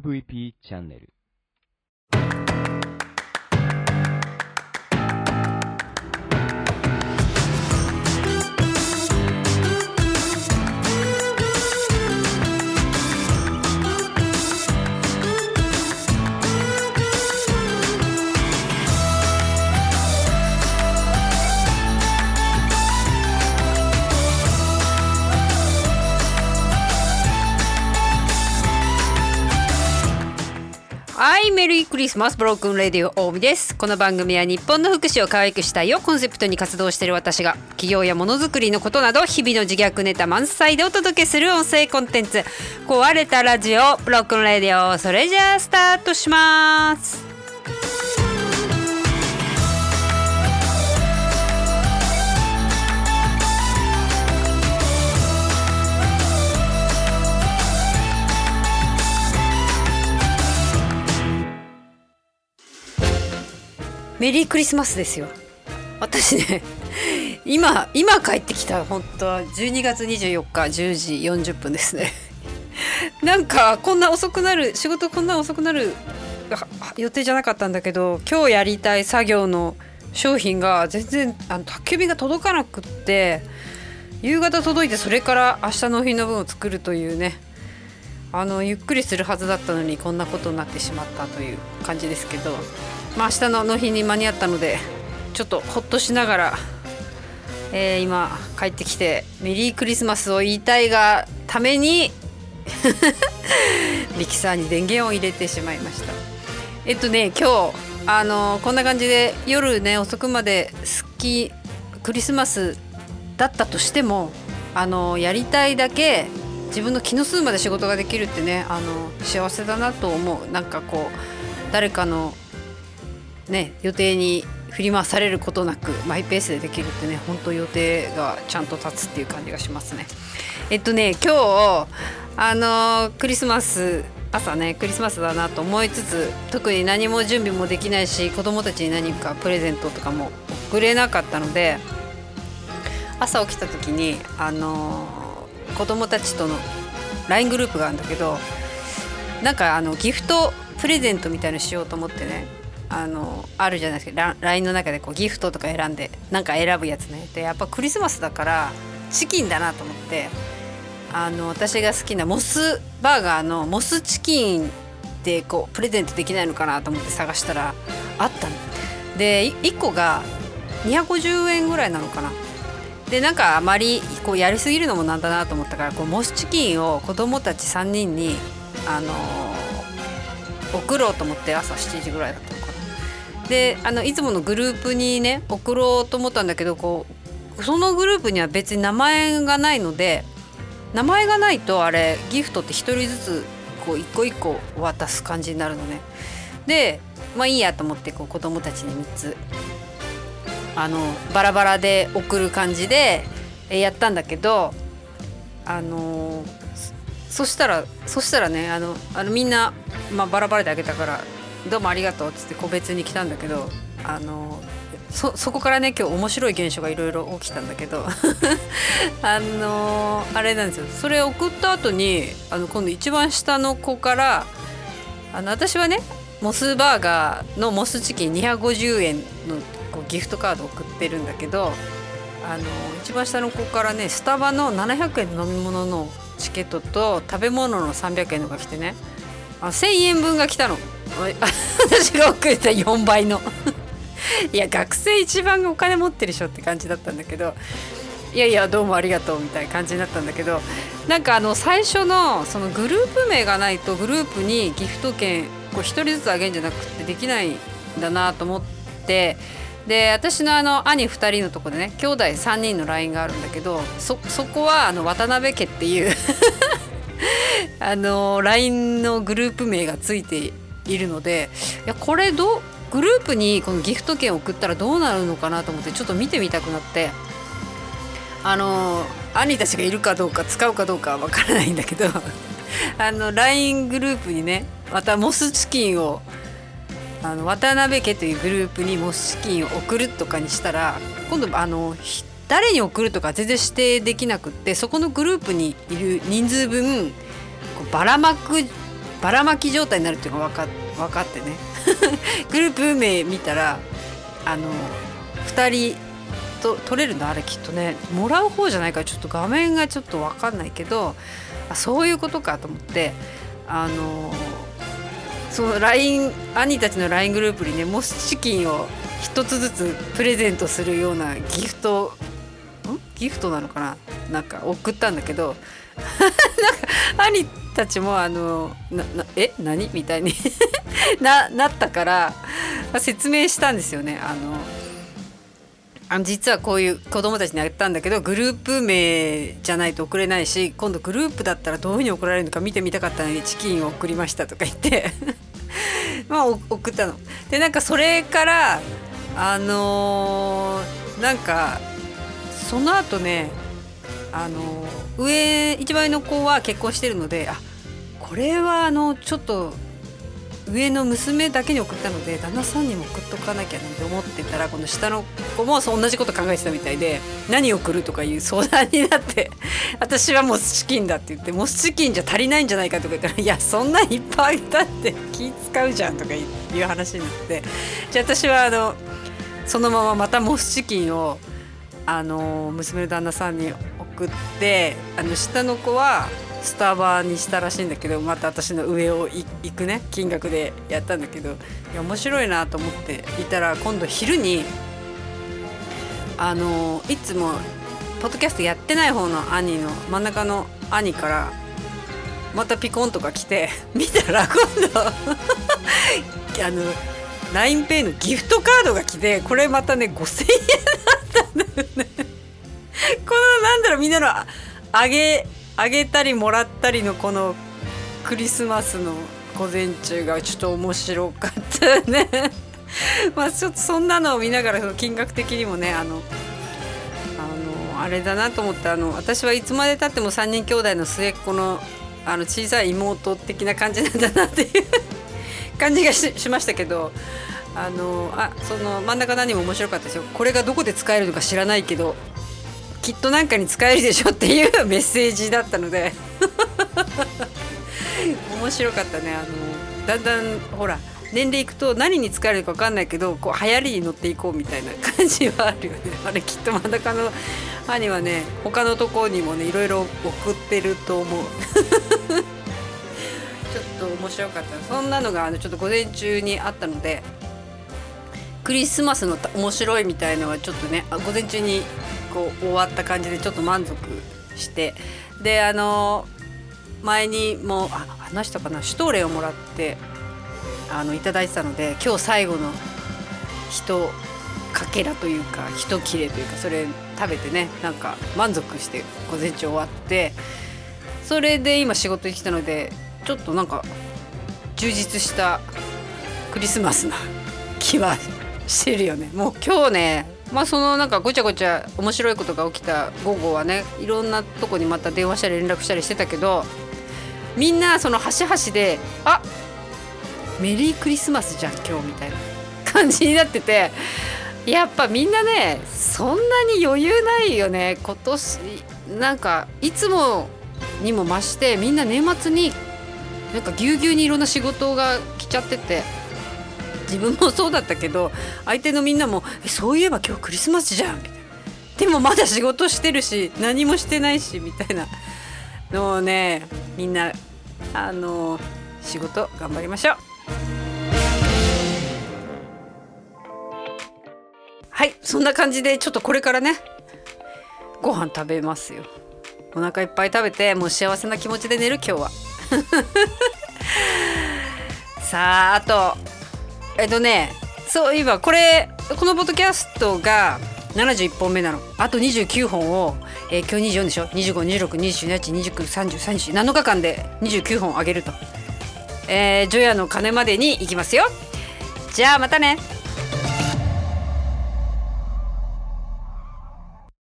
MVP チャンネル。はいメリークリスマスブロークンレディオ大見です。この番組は日本の福祉を可愛くしたいをコンセプトに活動している私が企業やものづくりのことなど日々の自虐ネタ満載でお届けする音声コンテンツ。壊れたラジオブロークンレディオそれじゃあスタートします。メリークリスマスですよ。私ね今今帰ってきた本当は。12月24日10時40分ですね。なんかこんな遅くなる仕事こんな遅くなる予定じゃなかったんだけど今日やりたい作業の商品が全然あの宅急便が届かなくって夕方届いてそれから明日納品の分を作るというね。あのゆっくりするはずだったのにこんなことになってしまったという感じですけど。まあ明日の納品に間に合ったのでちょっとほっとしながら、えー今帰ってきてメリークリスマスを言いたいがために ミキサーに電源を入れてしまいました。えっとね今日あのこんな感じで夜ね遅くまで好きクリスマスだったとしてもあのやりたいだけ自分の気の数まで仕事ができるってねあの幸せだなと思う。なんかこう誰かのね予定に振り回されることなくマイペースでできるってね本当予定がちゃんと立つっていう感じがしますね。えっとね今日あのクリスマス朝ねクリスマスだなと思いつつ特に何も準備もできないし子供たちに何かプレゼントとかも送れなかったので朝起きた時にあの子供たちとの LINE グループがあるんだけどなんかあのギフトプレゼントみたいのしようと思ってねあのあるじゃないですか。LINE の中でこうギフトとか選んでなんか選ぶやつね。でやっぱクリスマスだからチキンだなと思ってあの私が好きなモスバーガーのモスチキンでこうプレゼントできないのかなと思って探したらあったの。で1個が250円ぐらいなのかな。でなんかあまりこうやりすぎるのもなんだなと思ったからこうモスチキンを子供たち3人にあのー送ろうと思って朝7時ぐらいだった。であのいつものグループにね送ろうと思ったんだけどこうそのグループには別に名前がないので名前がないとあれギフトって1人ずつこう一個一個渡す感じになるのね。でまあいいやと思ってこう子供たちに3つあのバラバラで送る感じでやったんだけどあのそそしたらそしたらねあのあのみんな、まあ、バラバラであげたから「どうもありがとう」っつって個別に来たんだけどあのそそこからね今日面白い現象がいろいろ起きたんだけど あのあれなんですよ。それ送った後にあの今度一番下の子からあの私はねモスバーガーのモスチキン250円のこうギフトカード送ってるんだけどあの一番下の子からねスタバの700円の飲み物のチケットと食べ物の300円のが来てねあ1,000円分が来たの。私が送った4倍の。いや学生一番お金持ってるでしょって感じだったんだけど。いやいやどうもありがとうみたいな感じになったんだけど。なんかあの最初のそのグループ名がないとグループにギフト券こう1人ずつあげるんじゃなくてできないんだなと思って。で私のあの兄2人のとこでね兄弟3人の LINE があるんだけどそそこはあの渡辺家っていう。あの LINE のグループ名がついているのでいやこれどグループにこのギフト券を送ったらどうなるのかなと思ってちょっと見てみたくなって。あの兄たちがいるかどうか使うかどうかは分からないんだけど あの LINE グループにねまたモスチキンをあの渡辺家というグループにモスチキンを送るとかにしたら今度あの誰に送るとか全然指定できなくってそこのグループにいる人数分ばらまくばらまき状態になるっていうのが分か分かってね。グループ名見たらあの2人と取れるの？あれきっとね。もらう方じゃないからちょっと画面がちょっと分かんないけどあそういうことかと思ってあのその LINE 兄たちの LINE グループにねモスチキンを1つずつプレゼントするようなギフトん？ギフトなのかな？なんか送ったんだけど。兄たちもあのななえ何？みたいに ななったから説明したんですよね。あのあの実はこういう子供たちにあげたんだけどグループ名じゃないと送れないし今度グループだったらどういうふうに送られるのか見てみたかったのにチキンを送りましたとか言って まあ送ったの。でなんかそれからあのー、なんかその後ねあのー、上一番上の子は結婚してるのであこれはあのちょっと上の娘だけに送ったので旦那さんにも送っとかなきゃなんて思ってたらこの下の子も同じこと考えてたみたいで何送るとかいう相談になって 私はモスチキンだって言ってモスチキンじゃ足りないんじゃないかとか言ったらいやそんないっぱいあげたって気使うじゃんとかいう話になってじゃあ私はあのそのまままたモスチキンをあの娘の旦那さんに送ってあの下の子はスタバにしたらしいんだけどまた私の上を行くね金額でやったんだけどいや面白いなと思っていたら今度昼にあのいつもポッドキャストやってない方の兄の真ん中の兄からまたピコンとか来て 見たら今度 あの LINEPay のギフトカードが来てこれまたね5,000円だったんだよね。みんなのあげあげたりもらったりのこのクリスマスの午前中がちょっと面白かったね。まあちょっとそんなのを見ながらその金額的にもねあのあのあれだなと思ってあの私はいつまでたっても3人兄弟の末っ子のあの小さい妹的な感じなんだなっていう 感じがしましたけどあのあその真ん中何も面白かったですよ。これがどこで使えるのか知らないけどきっと何かに使えるでしょっていうメッセージだったので。面白かったね。あのだんだんほら年齢いくと何に使えるのか分かんないけどこう流行りに乗っていこうみたいな感じはあるよね。あれきっと真ん中の兄はね他のところにもねいろいろ送ってると思う。ちょっと面白かった。そんなのがあのちょっと午前中にあったのでクリスマスの面白いみたいのはちょっとね午前中にこう終わった感じでちょっと満足してであの前にもあ話したかなシュトーレをもらってあのいただいてたので今日最後の一かけらというか一切れというかそれ食べてねなんか満足して午前中終わってそれで今仕事に来たのでちょっとなんか充実したクリスマスな気はしてるよねもう今日ねまあそのなんかごちゃごちゃ面白いことが起きた午後はねいろんなとこにまた電話したり連絡したりしてたけどみんなその端々で「あメリークリスマスじゃん今日」みたいな感じになっててやっぱみんなねそんなに余裕ないよね今年なんかいつもにも増してみんな年末になんかぎゅうぎゅうにいろんな仕事が来ちゃってて。自分もそうだったけど相手のみんなも「そういえば今日クリスマスじゃん」みたいな。でもまだ仕事してるし何もしてないしみたいな。のをねみんなあの仕事頑張りましょう。はいそんな感じでちょっとこれからねご飯食べますよ。お腹いっぱい食べてもう幸せな気持ちで寝る今日は。さああとえっとねそういえばこれこのポッドキャストが71本目なの。あと29本を、えー、今日24でしょ？252627293037日間で29本あげると、えー、ジョヤの鐘までに行きますよ。じゃあまたね。